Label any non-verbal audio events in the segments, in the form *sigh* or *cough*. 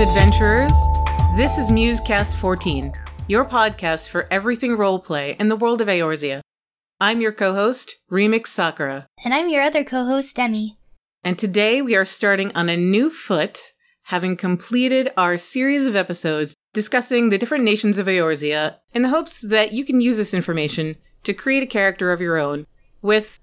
Welcome, adventurers. This is Musecast 14, your podcast for everything roleplay in the world of Eorzea. I'm your co host, Remix Sakura. And I'm your other co host, Demi. And today we are starting on a new foot, having completed our series of episodes discussing the different nations of Eorzea in the hopes that you can use this information to create a character of your own with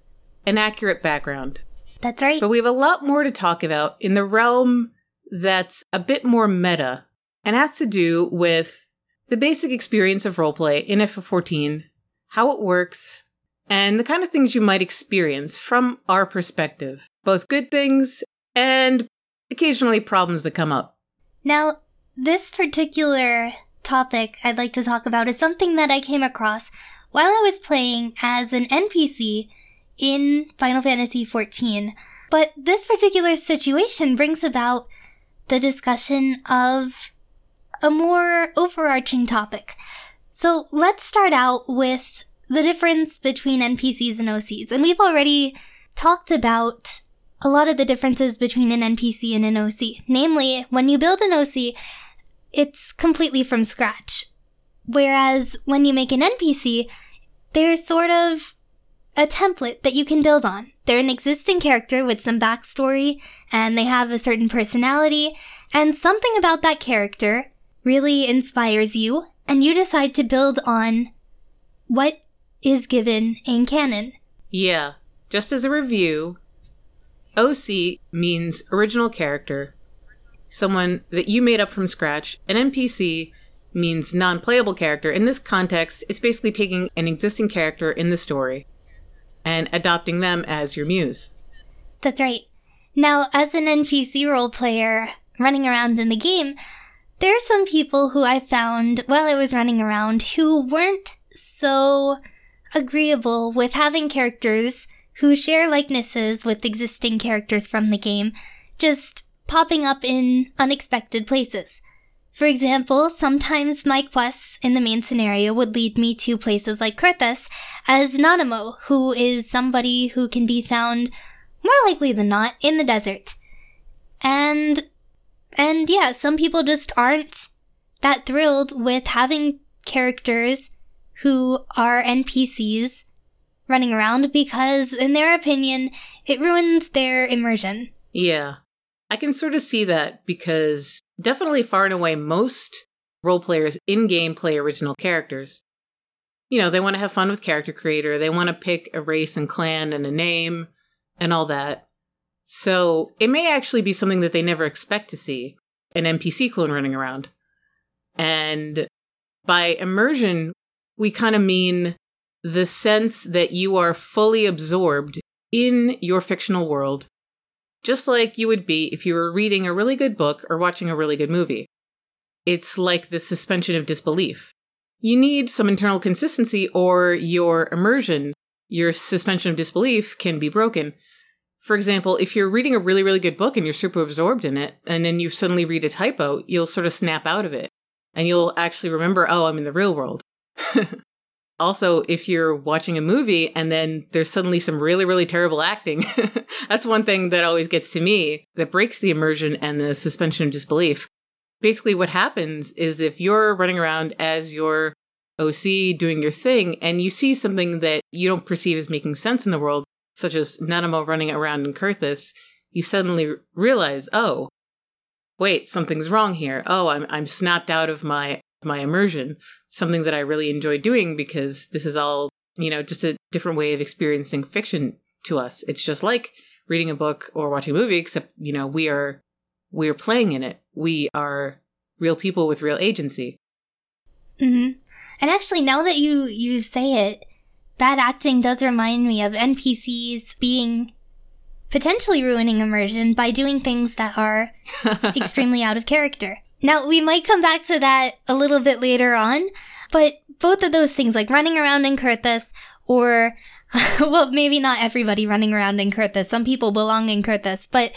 an accurate background. That's right. But we have a lot more to talk about in the realm that's a bit more meta and has to do with the basic experience of roleplay in FF14, how it works, and the kind of things you might experience from our perspective, both good things and occasionally problems that come up. Now, this particular topic I'd like to talk about is something that I came across while I was playing as an NPC in Final Fantasy XIV. But this particular situation brings about the discussion of a more overarching topic. So let's start out with the difference between NPCs and OCs. And we've already talked about a lot of the differences between an NPC and an OC. Namely, when you build an OC, it's completely from scratch. Whereas when you make an NPC, there's sort of a template that you can build on. They're an existing character with some backstory, and they have a certain personality, and something about that character really inspires you, and you decide to build on what is given in canon. Yeah, just as a review, OC means original character, someone that you made up from scratch. An NPC means non playable character. In this context, it's basically taking an existing character in the story and adopting them as your muse. That's right. Now, as an NPC role player running around in the game, there are some people who I found while I was running around who weren't so agreeable with having characters who share likenesses with existing characters from the game just popping up in unexpected places. For example, sometimes my quests in the main scenario would lead me to places like Coerthas as Nanamo, who is somebody who can be found more likely than not in the desert. And and yeah, some people just aren't that thrilled with having characters who are NPCs running around because, in their opinion, it ruins their immersion. Yeah. I can sort of see that because definitely far and away most role players in game play original characters. You know, they want to have fun with character creator, they want to pick a race and clan and a name and all that. So it may actually be something that they never expect to see an NPC clone running around. And by immersion, we kind of mean the sense that you are fully absorbed in your fictional world, just like you would be if you were reading a really good book or watching a really good movie. It's like the suspension of disbelief. You need some internal consistency, or your immersion, your suspension of disbelief, can be broken. For example, if you're reading a really, really good book and you're super absorbed in it, and then you suddenly read a typo, you'll sort of snap out of it and you'll actually remember, oh, I'm in the real world. *laughs* also, if you're watching a movie and then there's suddenly some really, really terrible acting, *laughs* that's one thing that always gets to me that breaks the immersion and the suspension of disbelief. Basically, what happens is if you're running around as your OC doing your thing and you see something that you don't perceive as making sense in the world, such as Nanamo running around in Coerthas, you suddenly realize, oh, wait, something's wrong here. Oh, I'm I'm snapped out of my my immersion something that I really enjoy doing because this is all, you know, just a different way of experiencing fiction to us. It's just like reading a book or watching a movie, except, you know, we are, we are playing in it. We are real people with real agency. Mm-hmm. And actually, now that you, you say it, bad acting does remind me of NPCs being potentially ruining immersion by doing things that are *laughs* extremely out of character. Now, we might come back to that a little bit later on, but both of those things, like running around in Coerthas, or, *laughs* well, maybe not everybody running around in Coerthas. Some people belong in Coerthas, but,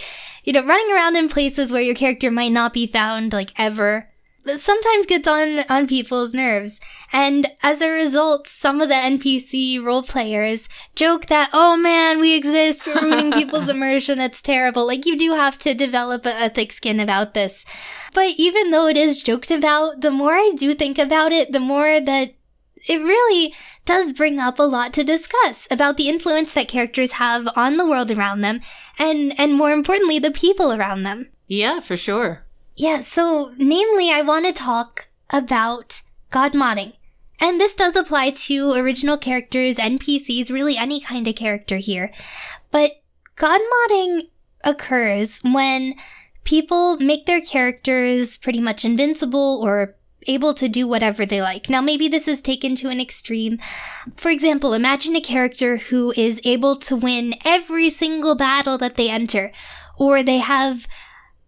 you know, running around in places where your character might not be found, like, ever, sometimes gets on on people's nerves. And as a result, some of the NPC role players joke that, "Oh man, we exist, we're ruining *laughs* people's immersion. It's terrible." Like you do have to develop a, a thick skin about this. But even though it is joked about, the more I do think about it, the more that it really does bring up a lot to discuss about the influence that characters have on the world around them and and more importantly the people around them. Yeah, for sure. Yeah, so namely I want to talk about god modding. And this does apply to original characters, NPCs, really any kind of character here. But god modding occurs when people make their characters pretty much invincible or able to do whatever they like. Now, maybe this is taken to an extreme. For example, imagine a character who is able to win every single battle that they enter, or they have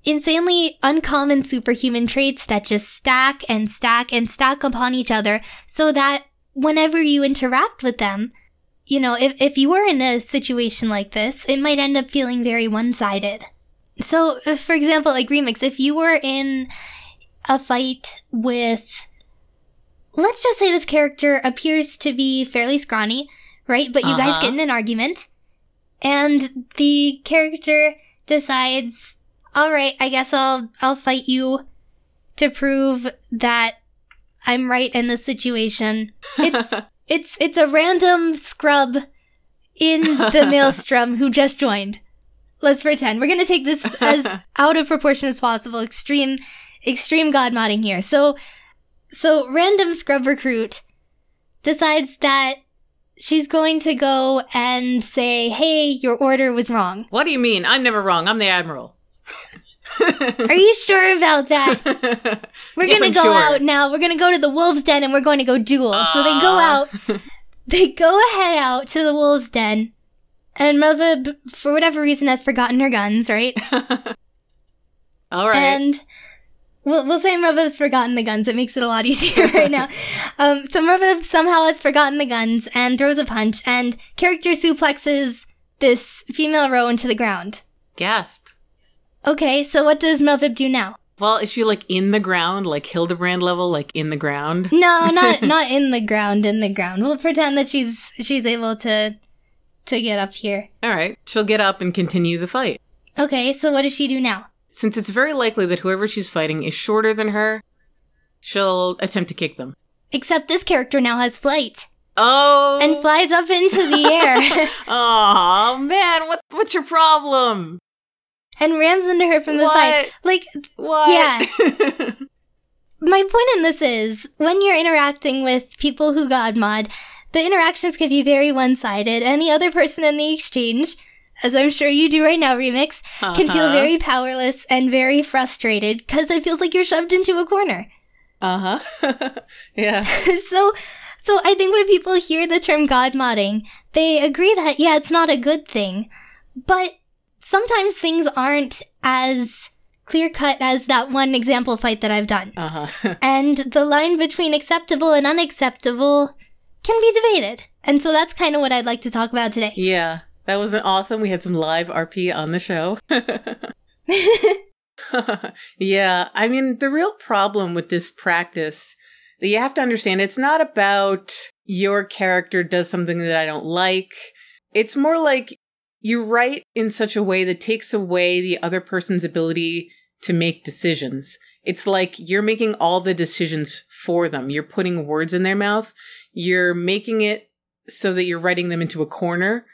insanely uncommon superhuman traits that just stack and stack and stack upon each other so that whenever you interact with them, you know, if, if you were in a situation like this, it might end up feeling very one sided. So, uh, for example, like Remix, if you were in a fight with, let's just say this character appears to be fairly scrawny, right? But you uh-huh. guys get in an argument, and the character decides, all right, I guess I'll I'll fight you to prove that I'm right in this situation. It's *laughs* it's it's a random scrub in the *laughs* maelstrom who just joined. Let's pretend. We're gonna take this as *laughs* out of proportion as possible. Extreme extreme god modding here. So, so random scrub recruit decides that she's going to go and say, "Hey, your order was wrong." What do you mean? I'm never wrong. I'm the admiral. Are you sure about that? *laughs* We're yes, gonna I'm go sure. out now. We're gonna go to the wolves' den and we're going to go duel. Uh... So they go out. *laughs* they go ahead out to the wolves' den, and Mother, for whatever reason, has forgotten her guns. Right. *laughs* All right. And We'll, we'll say Merlwyb's forgotten the guns. It makes it a lot *laughs* easier right now. *laughs* Um, so Merlwyb somehow has forgotten the guns and throws a punch, and character suplexes this female Roe into the ground. Gasp. Okay, so what does Merlwyb do now? Well, is she like in the ground, like Hildibrand level, like in the ground? No, not not in the ground. In the ground. We'll pretend that she's she's able to to get up here. All right, she'll get up and continue the fight. Okay, so what does she do now? Since it's very likely that whoever she's fighting is shorter than her, she'll attempt to kick them. Except this character now has flight. Oh. And flies up into the air. *laughs* oh man, what what's your problem? And rams into her from the what? side. Like what? Yeah. *laughs* My point in this is when you're interacting with people who god mod, the interactions can be very one-sided, and the other person in the exchange as I'm sure you do right now, Remix, uh-huh. can feel uh-huh. very powerless and very frustrated because it feels like you're shoved into a corner. Uh huh. *laughs* yeah. *laughs* so, so I think when people hear the term God modding, they agree that yeah, it's not a good thing, but sometimes things aren't as clear cut as that one example fight that I've done. Uh-huh. *laughs* and the line between acceptable and unacceptable can be debated. And so that's kind of what I'd like to talk about today. Yeah. That was an awesome. We had some live RP on the show. *laughs* *laughs* yeah, I mean, the real problem with this practice that you have to understand, it's not about your character does something that I don't like. It's more like you write in such a way that takes away the other person's ability to make decisions. It's like you're making all the decisions for them. You're putting words in their mouth. You're making it so that you're writing them into a corner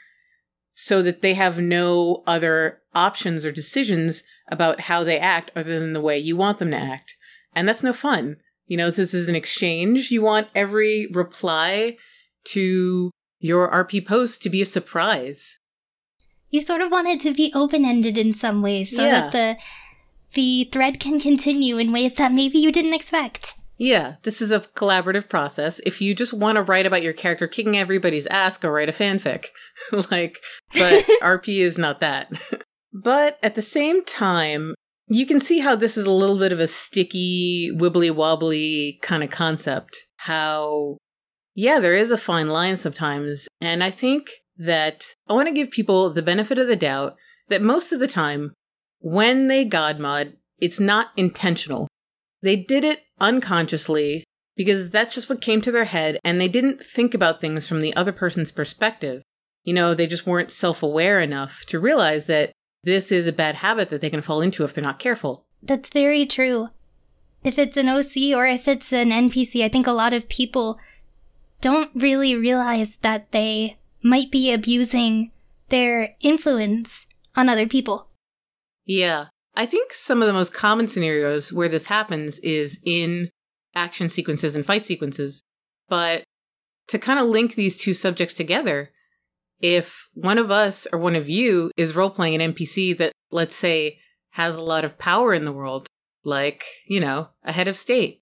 so that they have no other options or decisions about how they act other than the way you want them to act. And that's no fun. You know, this is an exchange. You want every reply to your RP post to be a surprise. You sort of want it to be open ended in some ways so yeah. that the the thread can continue in ways that maybe you didn't expect. Yeah, this is a collaborative process. If you just want to write about your character kicking everybody's ass, go write a fanfic. *laughs* like, but *laughs* RP is not that. but at the same time, you can see how this is a little bit of a sticky, wibbly wobbly kind of concept. How, yeah, there is a fine line sometimes. And I think that I want to give people the benefit of the doubt that most of the time, when they godmod, it's not intentional They did it unconsciously because that's just what came to their head and they didn't think about things from the other person's perspective. You know, they just weren't self aware enough to realize that this is a bad habit that they can fall into if they're not careful. That's very true. If it's an OC or if it's an NPC, I think a lot of people don't really realize that they might be abusing their influence on other people. Yeah. I think some of the most common scenarios where this happens is in action sequences and fight sequences. But to kind of link these two subjects together, if one of us or one of you is role playing an NPC that, let's say, has a lot of power in the world, like, you know, a head of state,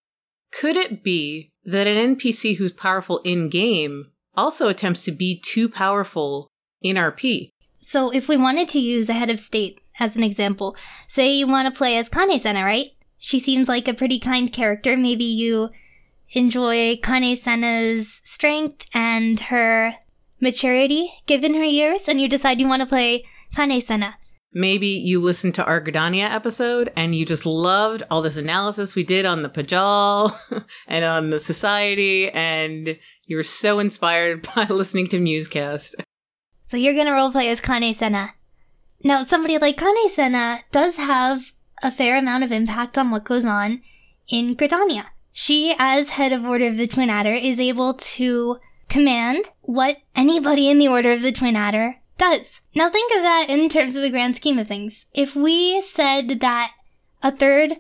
could it be that an NPC who's powerful in game also attempts to be too powerful in RP? So, if we wanted to use a head of state as an example, say you want to play as Kan-E-Senna, right? She seems like a pretty kind character. Maybe you enjoy Kan-E-Senna's strength and her maturity given her years, and you decide you want to play Kan-E-Senna. Maybe you listened to our Gridania episode and you just loved all this analysis we did on the Padjal *laughs* and on the society, and you were so inspired *laughs* by listening to Musecast. So you're gonna roleplay as Kan-E-Senna. Now, somebody like Kan-E-Senna does have a fair amount of impact on what goes on in Gridania. She, as head of Order of the Twin Adder, is able to command what anybody in the Order of the Twin Adder does. Now think of that in terms of the grand scheme of things. If we said that a third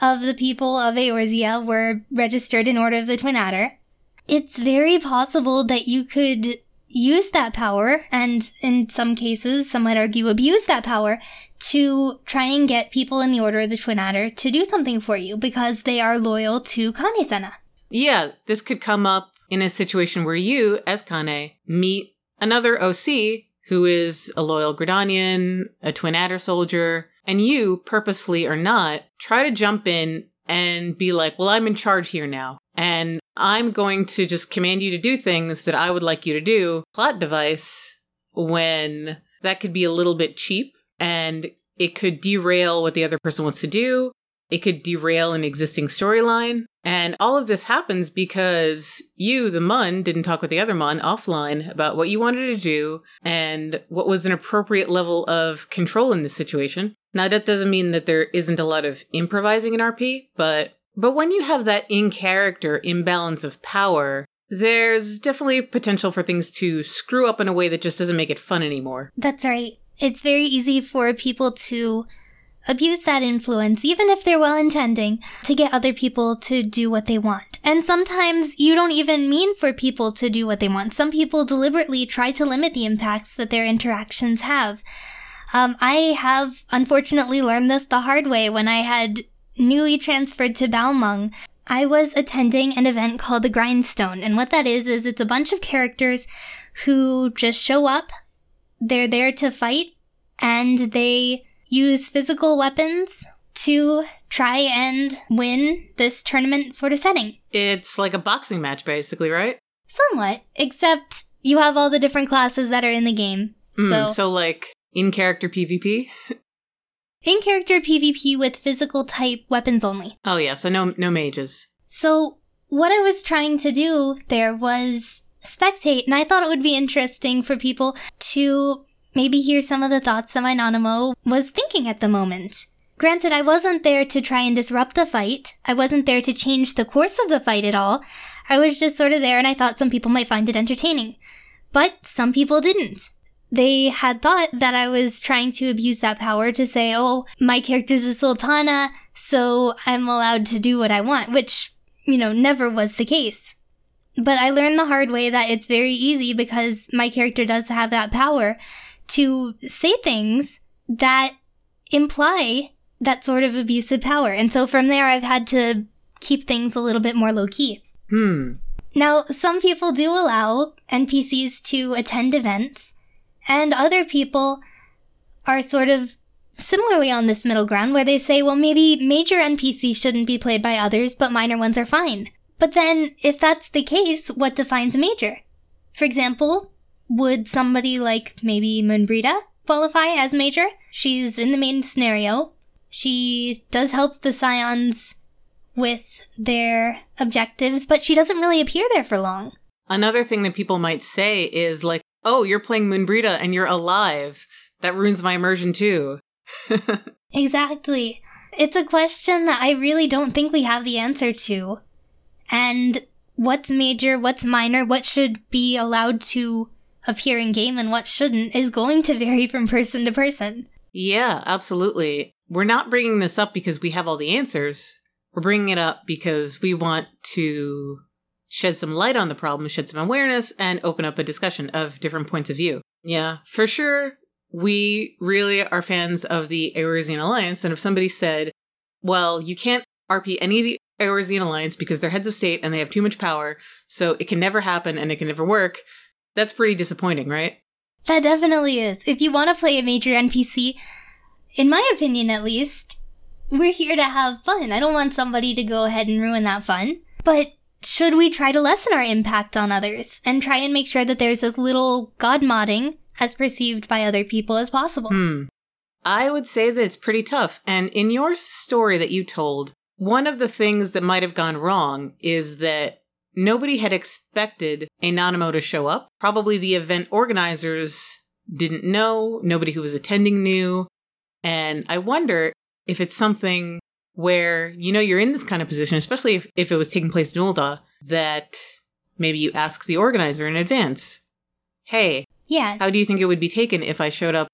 of the people of Eorzea were registered in Order of the Twin Adder, it's very possible that you could use that power, and in some cases, some might argue abuse that power, to try and get people in the Order of the Twin Adder to do something for you because they are loyal to Kan-E-Senna. Yeah, this could come up in a situation where you, as Kane, meet another OC who is a loyal Gridanian, a Twin Adder soldier, and you, purposefully or not, try to jump in and be like, well, I'm in charge here now. And I'm going to just command you to do things that I would like you to do. Plot device when that could be a little bit cheap and it could derail what the other person wants to do. It could derail an existing storyline. And all of this happens because you, the Mun, didn't talk with the other Mun offline about what you wanted to do and what was an appropriate level of control in this situation. Now, that doesn't mean that there isn't a lot of improvising in RP, but but when you have that in character imbalance of power, there's definitely potential for things to screw up in a way that just doesn't make it fun anymore. That's right. It's very easy for people to abuse that influence, even if they're well intending, to get other people to do what they want. And sometimes you don't even mean for people to do what they want. Some people deliberately try to limit the impacts that their interactions have. Um, I have unfortunately learned this the hard way when I had newly transferred to Balmung, I was attending an event called the Grindstone. And what that is, is it's a bunch of characters who just show up. They're there to fight and they use physical weapons to try and win this tournament sort of setting. It's like a boxing match, basically, right? Somewhat, except you have all the different classes that are in the game. Mm, so, so like in character PvP? *laughs* in character PvP with physical type weapons only. Oh yeah, so no no mages. So what I was trying to do there was spectate, and I thought it would be interesting for people to maybe hear some of the thoughts that my Nanamo was thinking at the moment. Granted, I wasn't there to try and disrupt the fight. I wasn't there to change the course of the fight at all. I was just sort of there and I thought some people might find it entertaining. But some people didn't they had thought that I was trying to abuse that power to say, oh, my character's a sultana, so I'm allowed to do what I want, which, you know, never was the case. But I learned the hard way that it's very easy because my character does have that power to say things that imply that sort of abusive power. And so from there, I've had to keep things a little bit more low key. Hmm. Now, some people do allow NPCs to attend events and other people are sort of similarly on this middle ground where they say, well, maybe major NPCs shouldn't be played by others, but minor ones are fine. But then, if that's the case, what defines a major? For example, would somebody like maybe Moenbryda qualify as major? She's in the main scenario. She does help the Scions with their objectives, but she doesn't really appear there for long. Another thing that people might say is like, oh, you're playing Moenbryda and you're alive. That ruins my immersion too. *laughs* exactly. It's a question that I really don't think we have the answer to. And what's major, what's minor, what should be allowed to appear in game and what shouldn't is going to vary from person to person. Yeah, absolutely. We're not bringing this up because we have all the answers. We're bringing it up because we want to shed some light on the problem, shed some awareness, and open up a discussion of different points of view. Yeah, for sure. We really are fans of the Eorzean Alliance, and if somebody said, well, you can't RP any of the Eorzean Alliance because they're heads of state and they have too much power, so it can never happen and it can never work, that's pretty disappointing, right? That definitely is. If you want to play a major NPC, in my opinion at least, we're here to have fun. I don't want somebody to go ahead and ruin that fun. But should we try to lessen our impact on others and try and make sure that there's as little god modding as perceived by other people as possible? Hmm. I would say that it's pretty tough. And in your story that you told, one of the things that might have gone wrong is that nobody had expected a Nanamo to show up. Probably the event organizers didn't know, nobody who was attending knew. And I wonder if it's something where you know you're in this kind of position, especially if, if it was taking place in Ul'dah, that maybe you ask the organizer in advance, hey, yeah, how do you think it would be taken if I showed up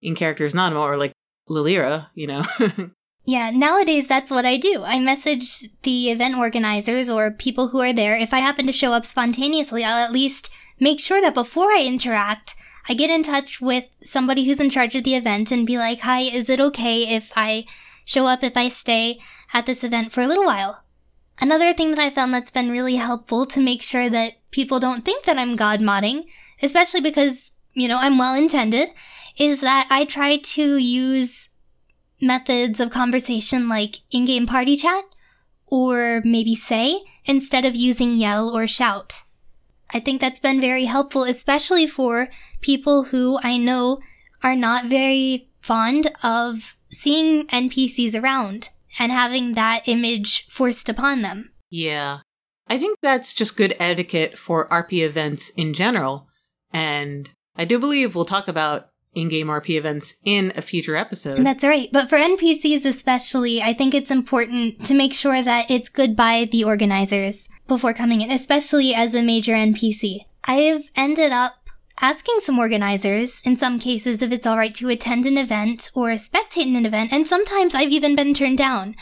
in characters Nanamo or like Lilira, you know? *laughs* yeah, nowadays that's what I do. I message the event organizers or people who are there. If I happen to show up spontaneously, I'll at least make sure that before I interact, I get in touch with somebody who's in charge of the event and be like, hi, is it okay if I show up if I stay at this event for a little while. Another thing that I found that's been really helpful to make sure that people don't think that I'm god modding, especially because, you know, I'm well intended, is that I try to use methods of conversation like in game party chat or maybe say instead of using yell or shout. I think that's been very helpful, especially for people who I know are not very fond of seeing NPCs around and having that image forced upon them. Yeah. I think that's just good etiquette for RP events in general. And I do believe we'll talk about in game RP events in a future episode. That's right. But for NPCs especially, I think it's important to make sure that it's good by the organizers before coming in, especially as a major NPC. I've ended up asking some organizers, in some cases, if it's alright to attend an event or spectate in an event, and sometimes I've even been turned down.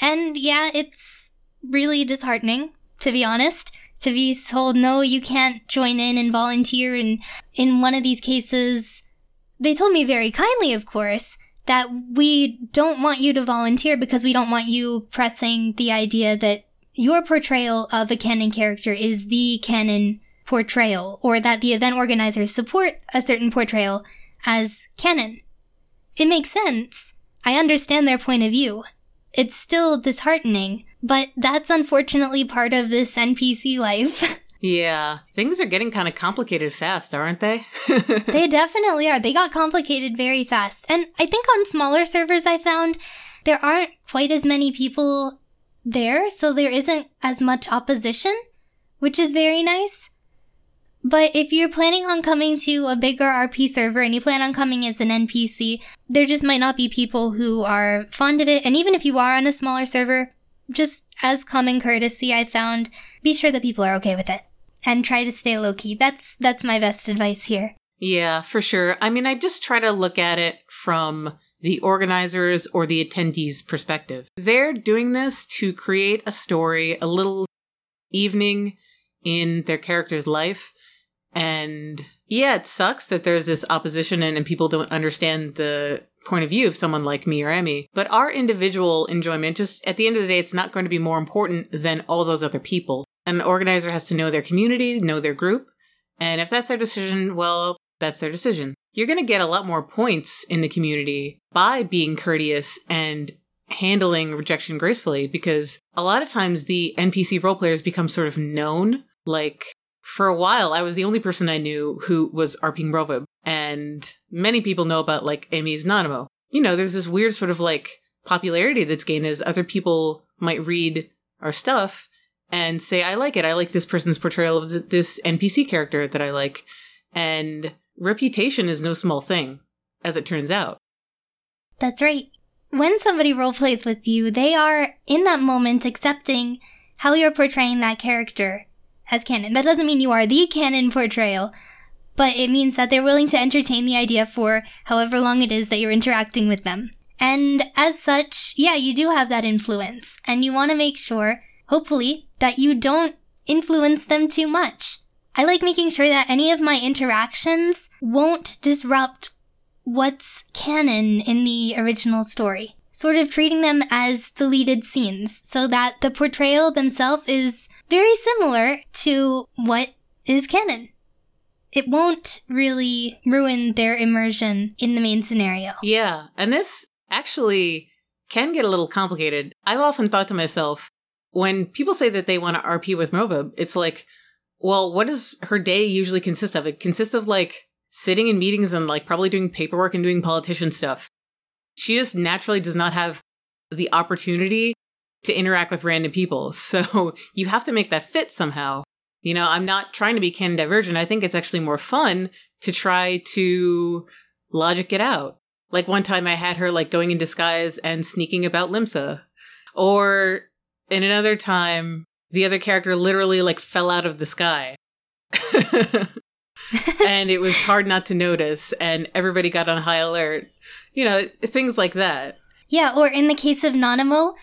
And yeah, it's really disheartening, to be honest, to be told, no, you can't join in and volunteer. And in one of these cases, they told me very kindly, of course, that we don't want you to volunteer because we don't want you pressing the idea that your portrayal of a canon character is the canon portrayal or that the event organizers support a certain portrayal as canon. It makes sense. I understand their point of view. It's still disheartening, but that's unfortunately part of this NPC life. *laughs* Yeah, things are getting kind of complicated fast, aren't they? *laughs* they definitely are. They got complicated very fast. And I think on smaller servers, I found there aren't quite as many people there, so there isn't as much opposition, which is very nice. But if you're planning on coming to a bigger RP server and you plan on coming as an NPC, there just might not be people who are fond of it. And even if you are on a smaller server, just as common courtesy, I found, be sure that people are okay with it and try to stay low key. That's that's my best advice here. Yeah, for sure. I mean, I just try to look at it from the organizers or the attendees' perspective. They're doing this to create a story, a little evening in their character's life and yeah, it sucks that there's this opposition and, and people don't understand the point of view of someone like me or Emmy. But our individual enjoyment, just at the end of the day, it's not going to be more important than all those other people. An organizer has to know their community, know their group. And if that's their decision, well, that's their decision. You're going to get a lot more points in the community by being courteous and handling rejection gracefully because a lot of times the NPC role players become sort of known. Like, for a while, I was the only person I knew who was RPing Merlwyb, and many people know about like Amy's Nanamo. You know, there's this weird sort of like popularity that's gained as other people might read our stuff and say, I like it. I like this person's portrayal of th- this NPC character that I like. And reputation is no small thing, as it turns out. That's right. When somebody role plays with you, they are in that moment accepting how you're portraying that character as canon. That doesn't mean you are the canon portrayal, but it means that they're willing to entertain the idea for however long it is that you're interacting with them. And as such, yeah, you do have that influence, and you want to make sure, hopefully, that you don't influence them too much. I like making sure that any of my interactions won't disrupt what's canon in the original story. Sort of treating them as deleted scenes so that the portrayal themselves is very similar to what is canon. It won't really ruin their immersion in the main scenario. Yeah, and this actually can get a little complicated. I've often thought to myself, when people say that they want to RP with Merlwyb, it's like, well, what does her day usually consist of? It consists of like sitting in meetings and like probably doing paperwork and doing politician stuff. She just naturally does not have the opportunity to interact with random people. *laughs* So you have to make that fit somehow. You know, I'm not trying to be canon divergent. I think it's actually more fun to try to logic it out. Like one time I had her like going in disguise and sneaking about Limsa. Or in another time, the other character literally like fell out of the sky. *laughs* and it was hard not to notice and everybody got on high alert you know things like that yeah or in the case of nanamo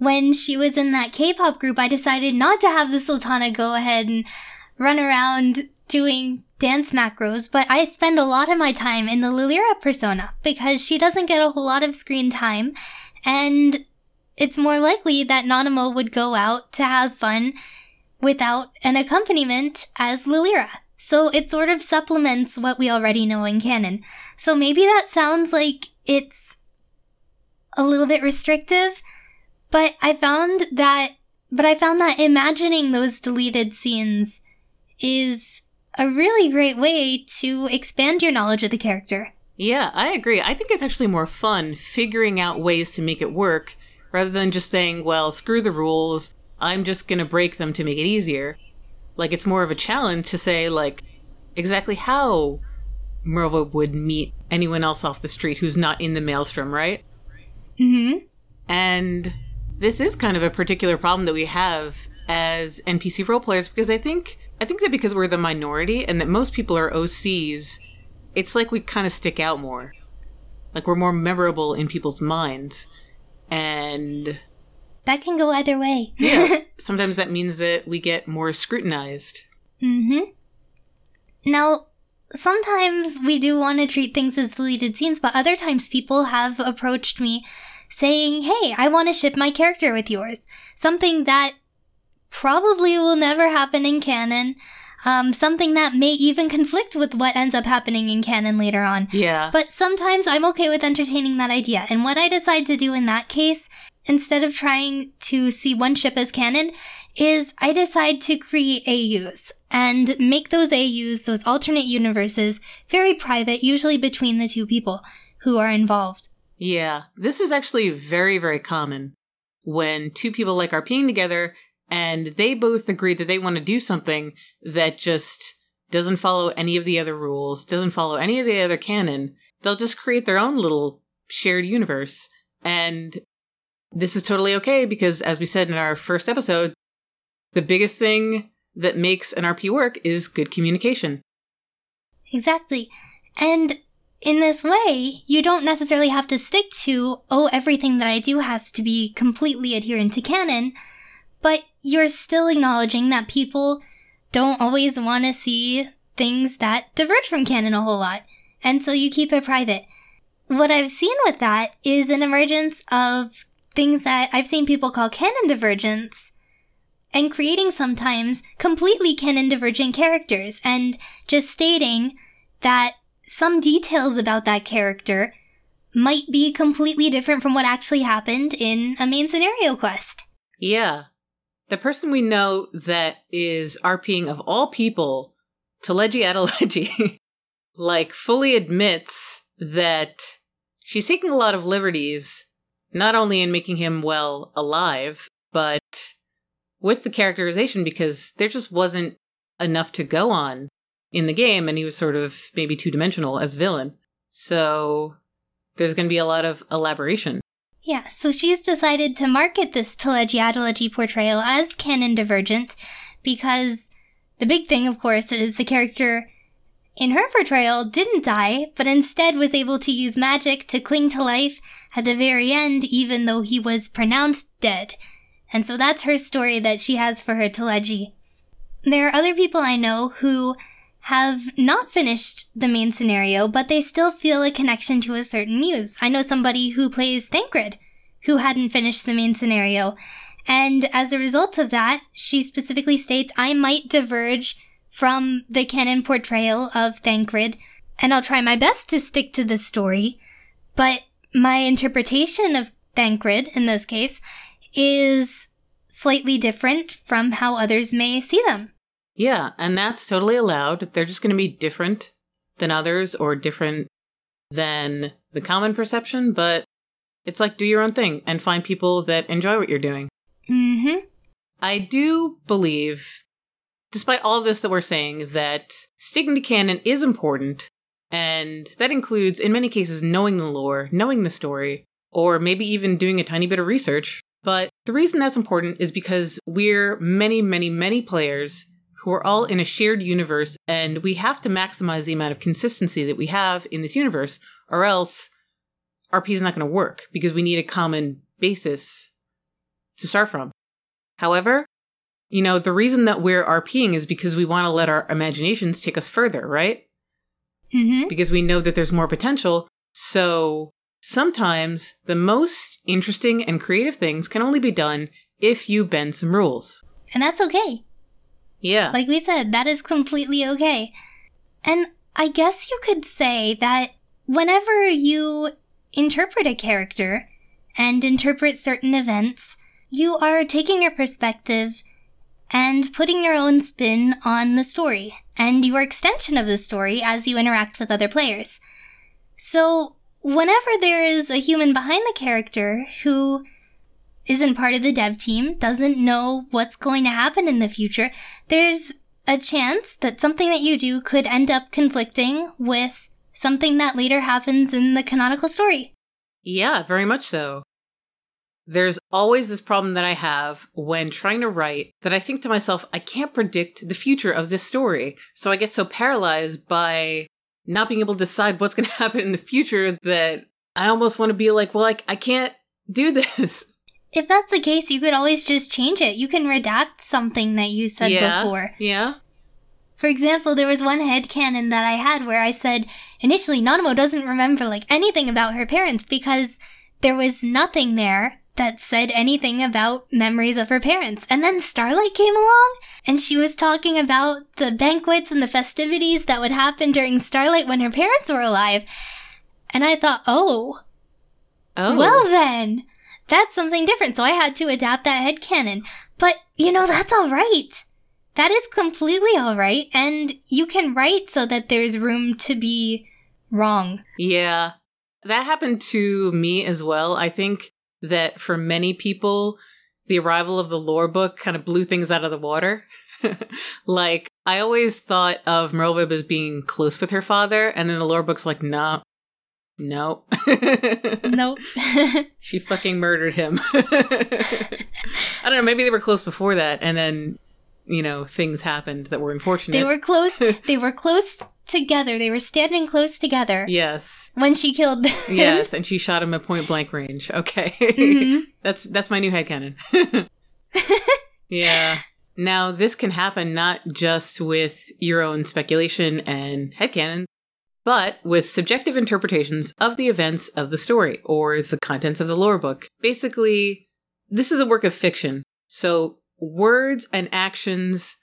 when she was in that k-pop group i decided not to have the sultana go ahead and run around doing dance macros but i spend a lot of my time in the lilira persona because she doesn't get a whole lot of screen time and it's more likely that nanamo would go out to have fun without an accompaniment as lilira so it sort of supplements what we already know in canon. So maybe that sounds like it's a little bit restrictive, but I found that but I found that imagining those deleted scenes is a really great way to expand your knowledge of the character. Yeah, I agree. I think it's actually more fun figuring out ways to make it work rather than just saying, well, screw the rules. I'm just going to break them to make it easier. Like it's more of a challenge to say like exactly how Merlwyb would meet anyone else off the street who's not in the maelstrom, right? Mm-hmm. And this is kind of a particular problem that we have as NPC role players because I think I think that because we're the minority and that most people are OCs, it's like we kind of stick out more. Like we're more memorable in people's minds. And that can go either way. yeah. *laughs* Sometimes that means that we get more scrutinized. Mm-hmm. Now, sometimes we do want to treat things as deleted scenes, but other times people have approached me saying, Hey, I want to ship my character with yours. Something that probably will never happen in canon. Um, something that may even conflict with what ends up happening in canon later on. Yeah. But sometimes I'm okay with entertaining that idea. And what I decide to do in that case instead of trying to see one ship as canon, is I decide to create AUs and make those AUs, those alternate universes, very private, usually between the two people who are involved. Yeah, this is actually very, very common when two people like are peeing together and they both agree that they want to do something that just doesn't follow any of the other rules, doesn't follow any of the other canon. They'll just create their own little shared universe. And this is totally okay because, as we said in our first episode, the biggest thing that makes an RP work is good communication. Exactly. And in this way, you don't necessarily have to stick to, oh, everything that I do has to be completely adherent to canon, but you're still acknowledging that people don't always want to see things that diverge from canon a whole lot. And so you keep it private. What I've seen with that is an emergence of things that I've seen people call canon divergence and creating sometimes completely canon divergent characters and just stating that some details about that character might be completely different from what actually happened in a main scenario quest. Yeah. The person we know that is RPing of all people, Teledji Adeledji, *laughs* like fully admits that she's taking a lot of liberties not only in making him well alive, but with the characterization because there just wasn't enough to go on in the game, and he was sort of maybe two dimensional as villain. So there's going to be a lot of elaboration. Yeah, so she's decided to market this Telegiatology portrayal as canon divergent because the big thing, of course, is the character in her portrayal didn't die, but instead was able to use magic to cling to life at the very end, even though he was pronounced dead. And so that's her story that she has for her Teledji. There are other people I know who have not finished the main scenario, but they still feel a connection to a certain muse. I know somebody who plays Thancred who hadn't finished the main scenario. And as a result of that, she specifically states, I might diverge from the canon portrayal of Thancred, and I'll try my best to stick to the story, but my interpretation of Thancred, in this case, is slightly different from how others may see them. Yeah, and that's totally allowed. They're just going to be different than others or different than the common perception, but it's like do your own thing and find people that enjoy what you're doing. Mm-hmm. I do believe, despite all of this that we're saying, that sticking to canon is important, and that includes, in many cases, knowing the lore, knowing the story, or maybe even doing a tiny bit of research. But the reason that's important is because we're many, many, many players who are all in a shared universe, and we have to maximize the amount of consistency that we have in this universe, or else RP is not going to work because we need a common basis to start from. However, you know, the reason that we're RPing is because we want to let our imaginations take us further, right? Mm-hmm. Because we know that there's more potential. So sometimes the most interesting and creative things can only be done if you bend some rules. And that's okay. Yeah. Like we said, that is completely okay. And I guess you could say that whenever you interpret a character and interpret certain events, you are taking your perspective and putting your own spin on the story and your extension of the story as you interact with other players. So, whenever there is a human behind the character who isn't part of the dev team, doesn't know what's going to happen in the future, there's a chance that something that you do could end up conflicting with something that later happens in the canonical story. Yeah, very much so. There's always this problem that I have when trying to write that I think to myself, I can't predict the future of this story. So I get so paralyzed by not being able to decide what's going *laughs* to happen in the future that I almost want to be like, well, like, I can't do this. *laughs* If that's the case, you could always just change it. You can redact something that you said yeah, before. Yeah. For example, there was one head canon that I had where I said initially Nanamo doesn't remember like anything about her parents because there was nothing there that said anything about memories of her parents. And then Starlight came along and she was talking about the banquets and the festivities that would happen during Starlight when her parents were alive. And I thought, oh, Oh. well then, that's something different. So I had to adapt that head canon. But, you know, that's all right. That is completely all right. And you can write so that there's room to be wrong. Yeah. That happened to me as well. I think that for many people, the arrival of the lore book kind of blew things out of the water. *laughs* like, I always thought of Merlwyb as being close with her father, and then the lore book's like, nah, no. Nope. *laughs* she fucking murdered him. *laughs* I don't know, maybe they were close before that, and then, you know, things happened that were unfortunate. they were close. *laughs* They were close together. They were standing close together Yes. when she killed them. Yes, and she shot him at point blank range. Okay. Mhm. that's that's my new headcanon. yeah. Now this can happen not just with your own speculation and headcanon, but with subjective interpretations of the events of the story or the contents of the lore book. Basically, this is a work of fiction. So words and actions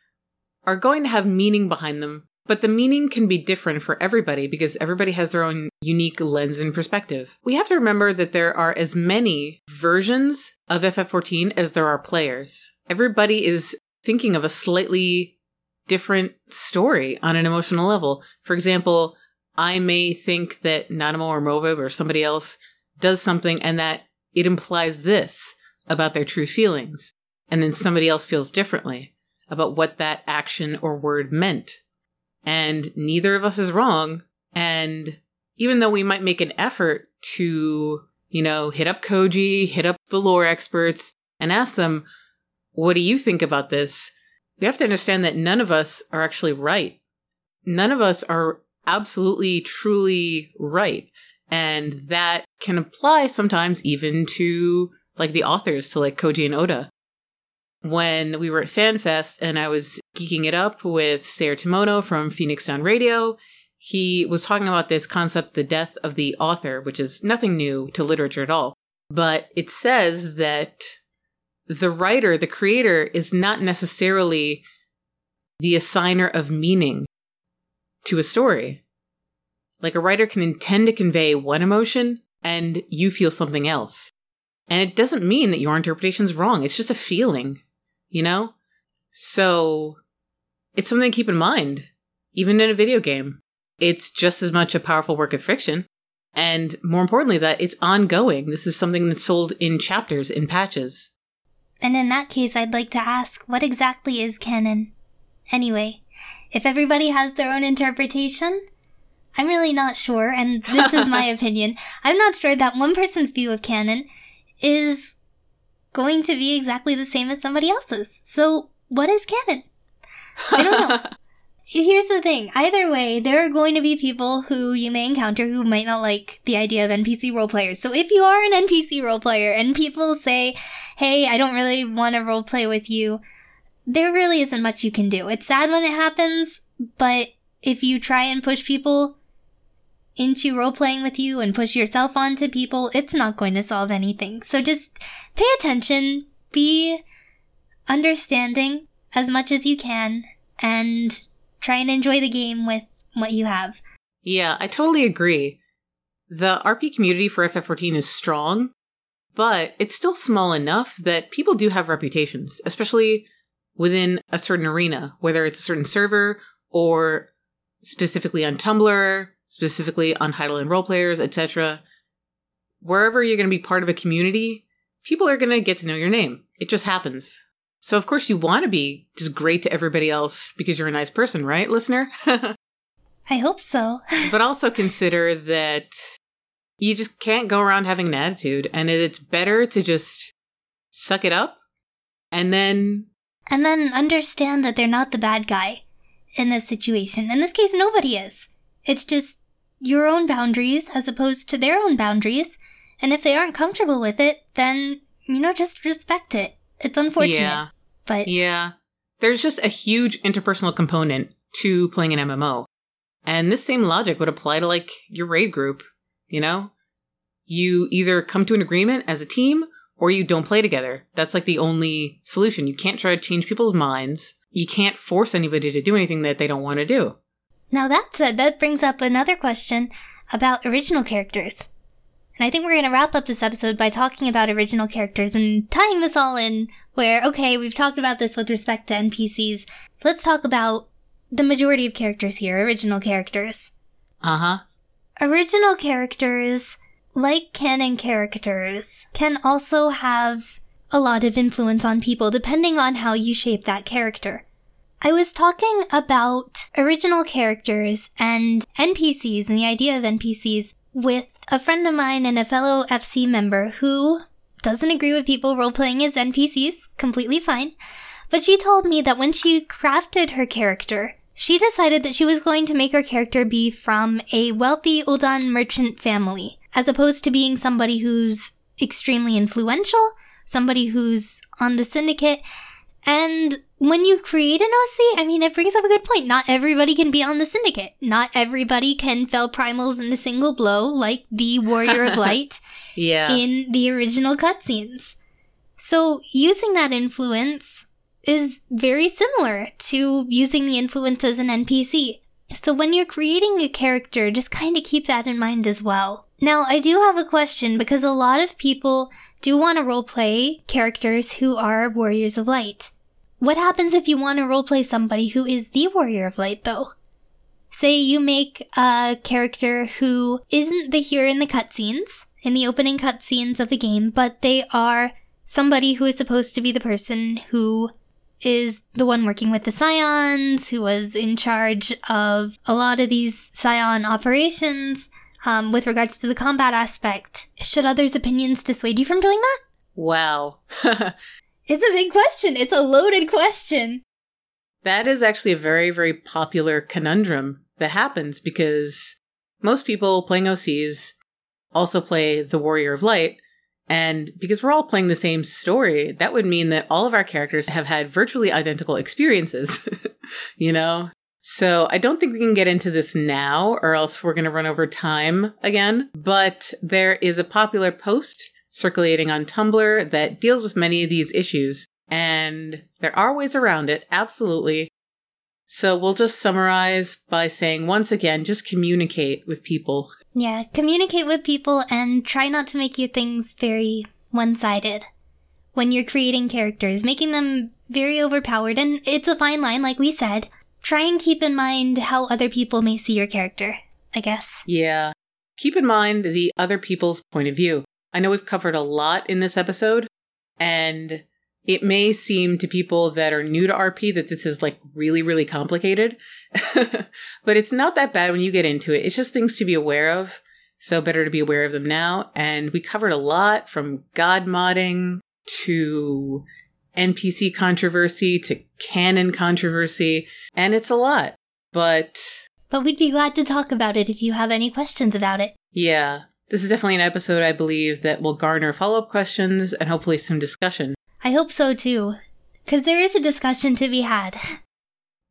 are going to have meaning behind them, but the meaning can be different for everybody because everybody has their own unique lens and perspective. We have to remember that there are as many versions of FF14 as there are players. Everybody is thinking of a slightly different story on an emotional level. For example, I may think that Nanamo or Merlwyb or somebody else does something and that it implies this about their true feelings. and then somebody else feels differently about what that action or word meant. And neither of us is wrong. And even though we might make an effort to, you know, hit up Koji, hit up the lore experts, and ask them, what do you think about this? We have to understand that none of us are actually right. None of us are absolutely, truly right. And that can apply sometimes even to like the authors, to like Koji and Oda. When we were at FanFest and I was geeking it up with Sayer Timono from Phoenix Down Radio, he was talking about this concept, the death of the author, which is nothing new to literature at all. But it says that the writer, the creator, is not necessarily the assigner of meaning to a story. Like a writer can intend to convey one emotion and you feel something else. And it doesn't mean that your interpretation's wrong. It's just a feeling, you know? So it's something to keep in mind, even in a video game. It's just as much a powerful work of fiction. And more importantly, that it's ongoing. This is something that's sold in chapters, in patches. And in that case, I'd like to ask what exactly is canon? Anyway, if everybody has their own interpretation, I'm really not sure, and this is my *laughs* opinion. I'm not sure that one person's view of canon is going to be exactly the same as somebody else's. So, what is canon? I don't know. *laughs* Here's the thing. Either way, there are going to be people who you may encounter who might not like the idea of NPC role players. So if you are an NPC role player and people say, hey, I don't really want to role play with you, there really isn't much you can do. It's sad when it happens, but if you try and push people into role playing with you and push yourself onto people, it's not going to solve anything. So just pay attention, be understanding as much as you can, and try and enjoy the game with what you have. Yeah, I totally agree. The RP community for FF14 is strong, but it's still small enough that people do have reputations, especially within a certain arena, whether it's a certain server or specifically on Tumblr, specifically on Hydaelyn role players, etc. Wherever you're going to be part of a community, people are going to get to know your name. It just happens. So, of course, you want to be just great to everybody else because you're a nice person, right, listener? *laughs* I hope so. *laughs* but also consider that you just can't go around having an attitude, and it's better to just suck it up and then. And then understand that they're not the bad guy in this situation. In this case, nobody is. It's just your own boundaries as opposed to their own boundaries. And if they aren't comfortable with it, then, you know, just respect it. It's unfortunate. Yeah. But yeah, there's just a huge interpersonal component to playing an MMO. And this same logic would apply to like your raid group, you know? You either come to an agreement as a team or you don't play together. That's like the only solution. You can't try to change people's minds. You can't force anybody to do anything that they don't want to do. Now that said, that brings up another question about original characters. And I think we're going to wrap up this episode by talking about original characters and tying this all in where, okay, we've talked about this with respect to NPCs. Let's talk about the majority of characters here, original characters. Uh huh. Original characters, like canon characters, can also have a lot of influence on people depending on how you shape that character. I was talking about original characters and NPCs and the idea of NPCs with a friend of mine and a fellow FC member who doesn't agree with people role playing as NPCs, completely fine. But she told me that when she crafted her character, she decided that she was going to make her character be from a wealthy Ul'dahn merchant family, as opposed to being somebody who's extremely influential, somebody who's on the syndicate, and when you create an OC, I mean, it brings up a good point. Not everybody can be on the Syndicate. Not everybody can fell primals in a single blow like the Warrior of *laughs* Light yeah. in the original cutscenes. So using that influence is very similar to using the influence as an NPC. So when you're creating a character, just kind of keep that in mind as well. Now, I do have a question because a lot of people do want to roleplay characters who are Warriors of Light. What happens if you want to roleplay somebody who is the Warrior of Light, though? Say you make a character who isn't the hero in the cutscenes, in the opening cutscenes of the game, but they are somebody who is supposed to be the person who is the one working with the Scions, who was in charge of a lot of these Scion operations um, with regards to the combat aspect. Should others' opinions dissuade you from doing that? Wow. *laughs* It's a big question. It's a loaded question. that is actually a very, very popular conundrum that happens because most people playing OCs also play the Warrior of Light. And because we're all playing the same story, that would mean that all of our characters have had virtually identical experiences, *laughs* you know? So I don't think we can get into this now, or else we're going to run over time again. But there is a popular post circulating on Tumblr that deals with many of these issues. And there are ways around it, absolutely. So we'll just summarize by saying once again, just communicate with people. Yeah, communicate with people and try not to make your things very one sided. When you're creating characters, making them very overpowered, and it's a fine line, like we said. Try and keep in mind how other people may see your character, I guess. Yeah. Keep in mind the other people's point of view. I know we've covered a lot in this episode, and it may seem to people that are new to RP that this is like really, really complicated. *laughs* but it's not that bad when you get into it. It's just things to be aware of. So better to be aware of them now. And we covered a lot from God modding to NPC controversy to canon controversy. And it's a lot. But But we'd be glad to talk about it if you have any questions about it. yeah, this is definitely an episode I believe that will garner follow up questions and hopefully some discussion. I hope so too. Because there is a discussion to be had.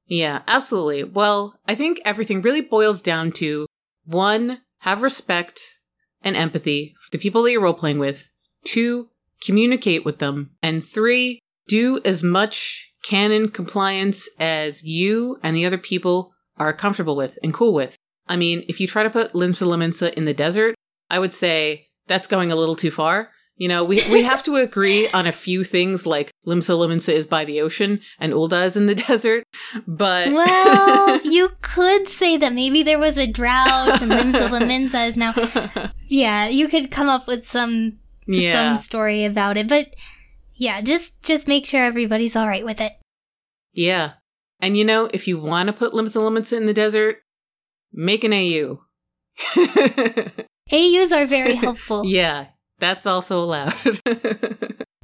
Yeah, absolutely. Well, I think everything really boils down to one, have respect and empathy for the people that you're role playing with. Two, communicate with them. And three, do as much canon compliance as you and the other people are comfortable with and cool with. I mean, if you try to put Limsa Lominsa in the desert, I would say that's going a little too far. You know, we, we have to *laughs* agree on a few things like Limsa Lominsa is by the ocean and Ul'dah is in the *laughs* desert, but Well, *laughs* you could say that maybe there was a drought and Limsa Lominsa is now. Yeah, you could come up with some yeah. some story about it, but yeah, just just make sure everybody's all right with it. Yeah. And you know, if you want to put Limsa Lominsa in the desert, make an AU. *laughs* AUs are very helpful. *laughs* yeah, that's also allowed. *laughs*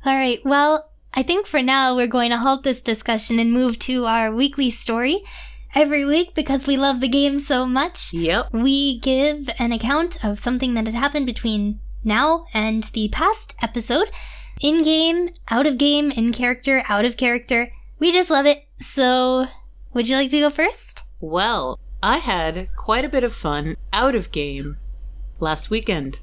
All right, well, I think for now we're going to halt this discussion and move to our weekly story. Every week, because we love the game so much, yep. we give an account of something that had happened between now and the past episode. In game, out of game, in character, out of character. We just love it. So, would you like to go first? Well, I had quite a bit of fun out of game last weekend.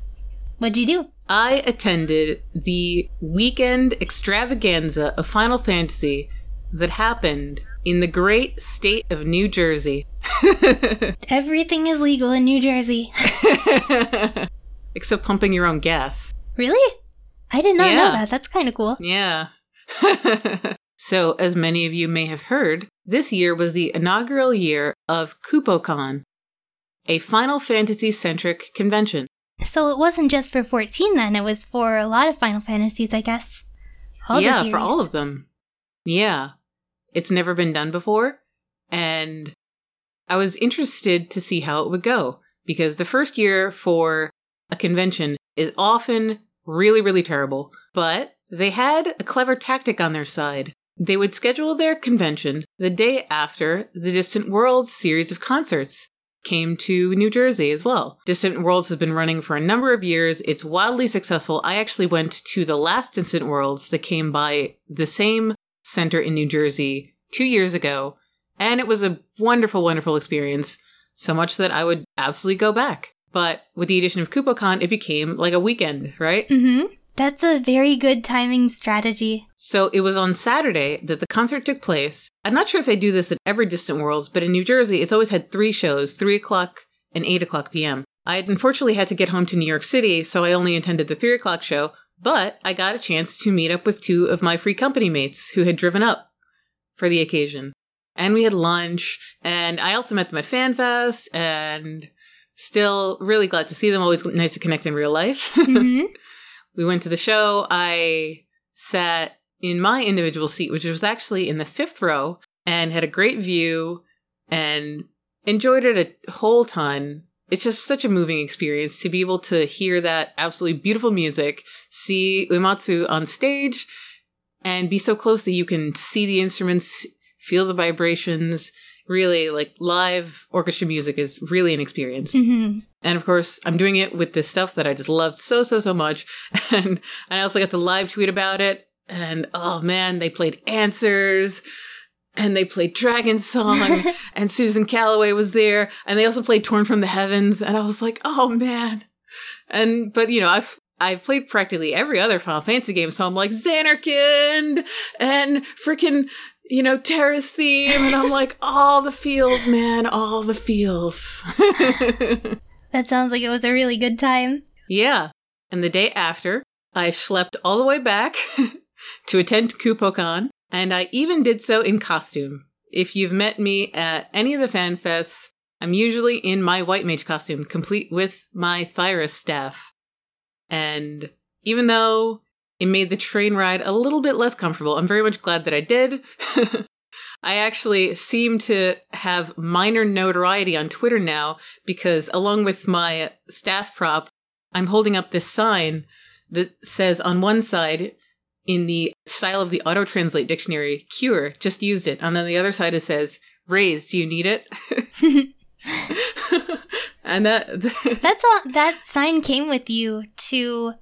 What'd you do? I attended the weekend extravaganza of Final Fantasy that happened in the great state of New Jersey. *laughs* Everything is legal in New Jersey. *laughs* Except pumping your own gas. really? I did not know that. That's kind of cool. Yeah. *laughs* so, as many of you may have heard, this year was the inaugural year of KupoCon, a Final Fantasy centric convention. So it wasn't just for 14 then, it was for a lot of Final Fantasies, I guess. All yeah, for all of them. Yeah. It's never been done before. And I was interested to see how it would go because the first year for a convention is often really, really terrible. But they had a clever tactic on their side. They would schedule their convention the day after the Distant Worlds series of concerts came to New Jersey as well. Distant Worlds has been running for a number of years. It's wildly successful. I actually went to the last Distant Worlds that came by the same center in New Jersey two years ago, and it was a wonderful, wonderful experience. So much that I would absolutely go back. But with the addition of KupoCon, it became like a weekend, right? Mm-hmm. That's a very good timing strategy. So it was on Saturday that the concert took place. I'm not sure if they do this at every Distant Worlds, but in New Jersey, it's always had three shows, 3 o'clock and 8 o'clock p.m. I had unfortunately had to get home to New York City, so I only attended the 3 o'clock show, but I got a chance to meet up with two of my free company mates who had driven up for the occasion. And we had lunch, and I also met them at FanFest, and still really glad to see them. Always nice to connect in real life. *laughs* hmm we went to the show. I sat in my individual seat, which was actually in the fifth row, and had a great view and enjoyed it a whole ton. It's just such a moving experience to be able to hear that absolutely beautiful music, see Uematsu on stage, and be so close that you can see the instruments, feel the vibrations. Really, like live orchestra music is really an experience. Mhm. And of course, I'm doing it with this stuff that I just loved so, so, so much. *laughs* And I also got to live tweet about it. And oh man, they played Answers and they played Dragon Song *laughs* and Susan Calloway was there. And they also played Torn from the Heavens. And I was like, oh man. And, but you know, I've, I've played practically every other Final Fantasy game. So I'm like, Zanarkand and freaking, you know, Terrace theme. And I'm like, all the feels, man, all the feels. *laughs* That sounds like it was a really good time. Yeah. And the day after, I schlepped all the way back *laughs* to attend KupoCon, and I even did so in costume. If you've met me at any of the fan fests, I'm usually in my white mage costume, complete with my Thyrus staff. And even though it made the train ride a little bit less comfortable, I'm very much glad that I did. *laughs* I actually seem to have minor notoriety on Twitter now because, along with my staff prop, I'm holding up this sign that says on one side, in the style of the auto translate dictionary, cure, just used it. And then the other side, it says, raise, do you need it? *laughs* *laughs* and that, That's all. That sign came with you to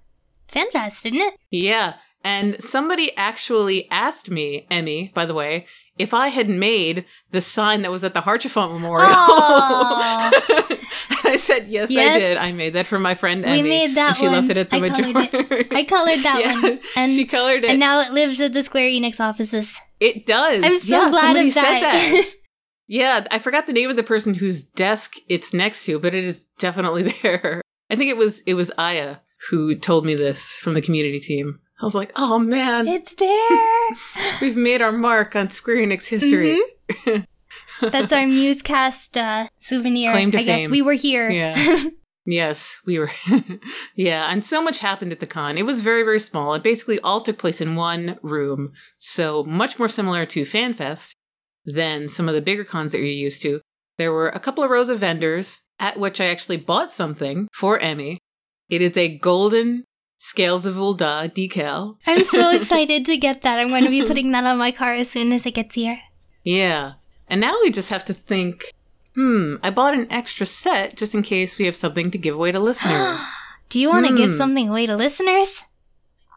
FanFest, didn't it? yeah. And somebody actually asked me, Emmy, by the way, if I had made the sign that was at the Haurchefant Memorial. *laughs* And I said, yes, I did. I made that for my friend Emmy. We made that and she one. left it at the I colored. *laughs* I colored that Yeah, one, and she colored it. and now it lives at the Square Enix offices. it does. I'm so Yeah, glad of said that. *laughs* Yeah, I forgot the name of the person whose desk it's next to, but it is definitely there. I think it was it was Aya who told me this from the community team. I was like, "Oh man, it's there. *laughs* we've made our mark on Square Enix history." Mhm. *laughs* That's our Musecast uh, souvenir. Claim to I guess fame. we were here. Yeah. *laughs* Yes, we were. yeah, and so much happened at the con. It was very, very small. It basically all took place in one room. So much more similar to FanFest than some of the bigger cons that you're used to. There were a couple of rows of vendors at which I actually bought something for Emmy. It is a golden Scales of Ul'dah decal. I'm so *laughs* excited to get that. I'm going to be putting that on my car as soon as it gets here. Yeah. And now we just have to think hmm, I bought an extra set just in case we have something to give away to listeners. *gasps* Do you want to give Hmm. something away to listeners?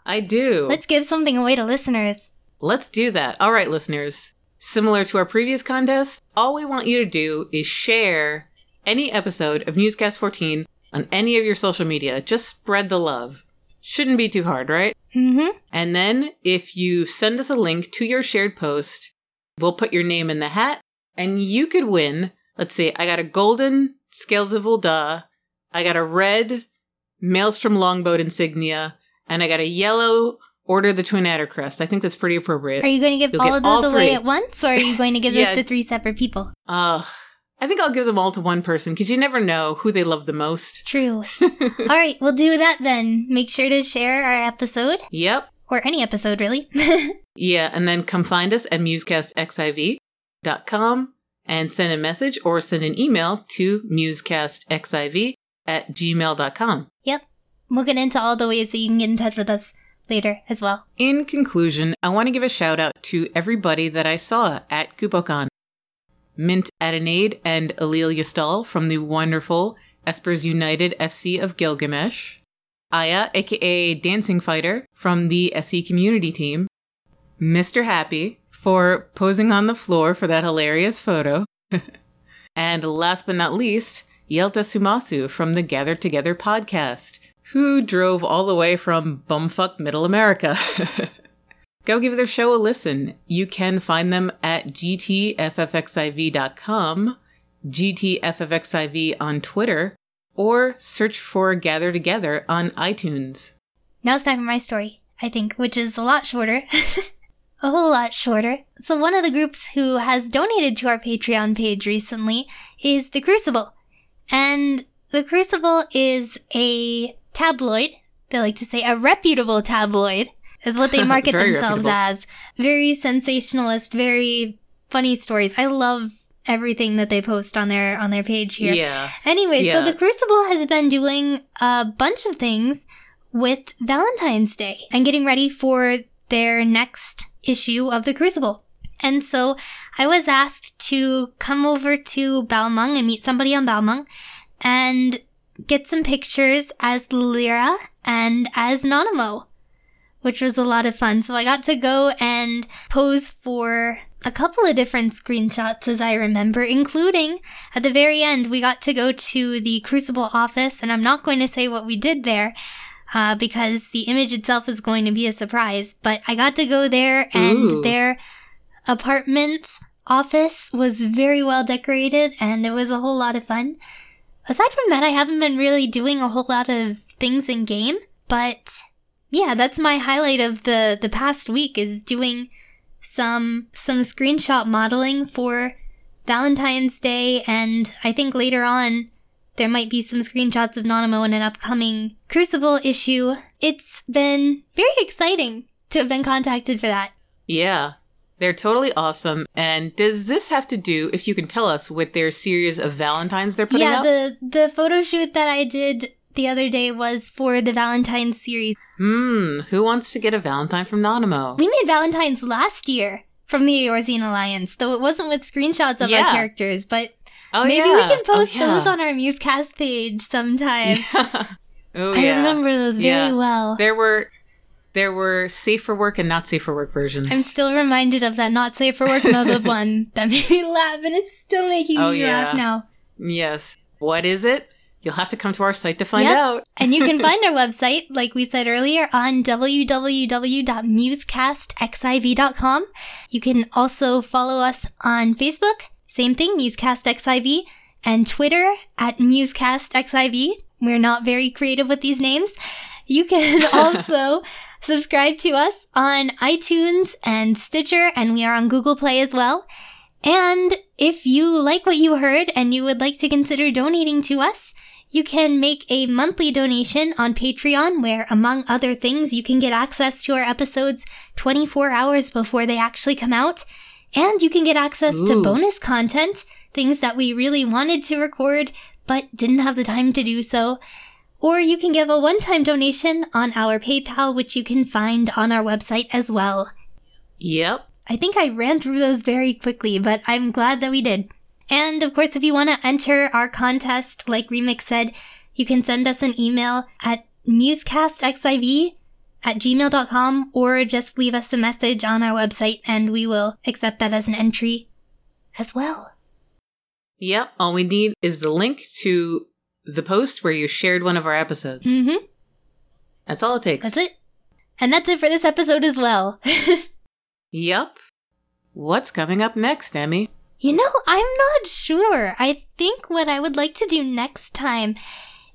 I do. Let's give something away to listeners. Let's do that. All right, listeners. Similar to our previous contest, all we want you to do is share any episode of Musecast 14 on any of your social media. Just spread the love. Shouldn't be too hard, right? Mm-hmm. And then if you send us a link to your shared post, we'll put your name in the hat and you could win. Let's see, I got a golden Scales of Ul'dah, I got a red Maelstrom Longboat insignia, and I got a yellow Order the Twin Adder crest. I think that's pretty appropriate. Are you going to give You'll all of those all away at once, or are you going *laughs* to give Yeah. this to three separate people? Uh, I think I'll give them all to one person because you never know who they love the most. True. *laughs* all right, we'll do that then. Make sure to share our episode, Yep. or any episode, really. *laughs* Yeah, and then come find us at musecastxiv.com and send a message or send an email to musecastxiv at gmail.com. yep. We'll get into all the ways that you can get in touch with us later as well. In conclusion, I want to give a shout out to everybody that I saw at KupoCon. Mint Adenade and Alil Yastal from the wonderful Espers United FC of Gilgamesh. Aya, aka Dancing Fighter, from the SE community team. Mr. Happy for posing on the floor for that hilarious photo. *laughs* and last but not least, Yelta Sumasu from the Gather Together podcast, who drove all the way from bumfuck middle America. *laughs* Go give their show a listen. You can find them at gtffxiv.com, gtffxiv on Twitter, or search for Gather Together on iTunes. Now it's time for my story, I think, which is a lot shorter. *laughs* a whole lot shorter. So, one of the groups who has donated to our Patreon page recently is The Crucible. And The Crucible is a tabloid, they like to say a reputable tabloid, is what they *laughs* market themselves reputable. as. Very sensationalist, very funny stories. I love everything that they post on their on their page here. Yeah. Anyway, so the Crucible has been doing a bunch of things with Valentine's Day and getting ready for their next issue of the Crucible. And so I was asked to come over to Balmung and meet somebody on Balmung and get some pictures as Lyra and as Nanamo, which was a lot of fun. So I got to go and pose for a couple of different screenshots as I remember, including at the very end, we got to go to the Crucible office, and I'm not going to say what we did there. Uh, because the image itself is going to be a surprise, but I got to go there and Ooh. their apartment office was very well decorated and it was a whole lot of fun. Aside from that, I haven't been really doing a whole lot of things in game, but yeah, that's my highlight of the the past week is doing some some screenshot modeling for Valentine's Day and I think later on there might be some screenshots of Nanamo in an upcoming Crucible issue. It's been very exciting to have been contacted for that. Yeah. They're totally awesome. And does this have to do, if you can tell us, with their series of Valentines they're putting yeah, out? the the photo shoot that I did the other day was for the Valentine's series. Hmm. Who wants to get a Valentine from Nanamo? We made Valentine's last year from the Eorzean Alliance, though it wasn't with screenshots of Yeah. our characters, but Oh, maybe yeah. we can post oh, yeah. those on our Musecast page sometime. *laughs* oh, I remember those very well. There were there were safe for work and not safe for work versions. I'm still reminded of that not safe for work mother *laughs* one that made me laugh, and it's still making Oh, me yeah. laugh now. yes. What is it? You'll have to come to our site to find Yep. out. *laughs* And you can find our website, *laughs* like we said earlier, on www.musecastxiv.com. You can also follow us on Facebook, same thing, MusecastXIV, and Twitter at MusecastXIV. We're not very creative with these names. You can *laughs* also subscribe to us on iTunes and Stitcher, and we are on Google Play as well. And if you like what you heard and you would like to consider donating to us, you can make a monthly donation on Patreon, where, among other things, you can get access to our episodes 24 hours before they actually come out. And you can get access to bonus content, things that we really wanted to record but didn't have the time to do so. Or you can give a one time donation on our PayPal, which you can find on our website as well. Yep. I think I ran through those very quickly, but I'm glad that we did. And of course, if you want to enter our contest, like Remix said, you can send us an email at musecastxiv at gmail.com or just leave us a message on our website and we will accept that as an entry as well. Yep. All we need is the link to the post where you shared one of our episodes. Mm-hmm. That's all it takes. That's it. And that's it for this episode as well. *laughs* Yep. What's coming up next, Emmy? You know, I'm not sure. I think what I would like to do next time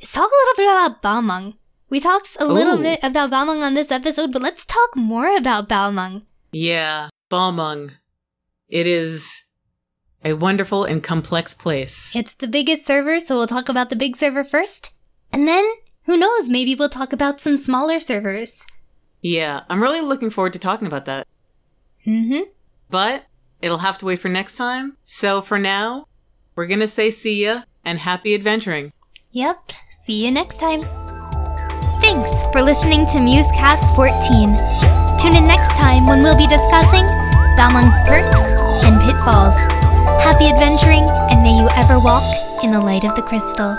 is talk a little bit about Balmung. We talked a little Ooh. bit about Balmung on this episode, but let's talk more about Balmung. Yeah, Balmung. It is a wonderful and complex place. It's the biggest server, so we'll talk about the big server first. And then, who knows, maybe we'll talk about some smaller servers. Yeah, I'm really looking forward to talking about that. Mm-hmm. But it'll have to wait for next time. So for now, we're gonna say see ya and happy adventuring. Yep. See you next time. Thanks for listening to Musecast 14. Tune in next time when we'll be discussing Balmung's perks and pitfalls. Happy adventuring, and may you ever walk in the light of the crystal.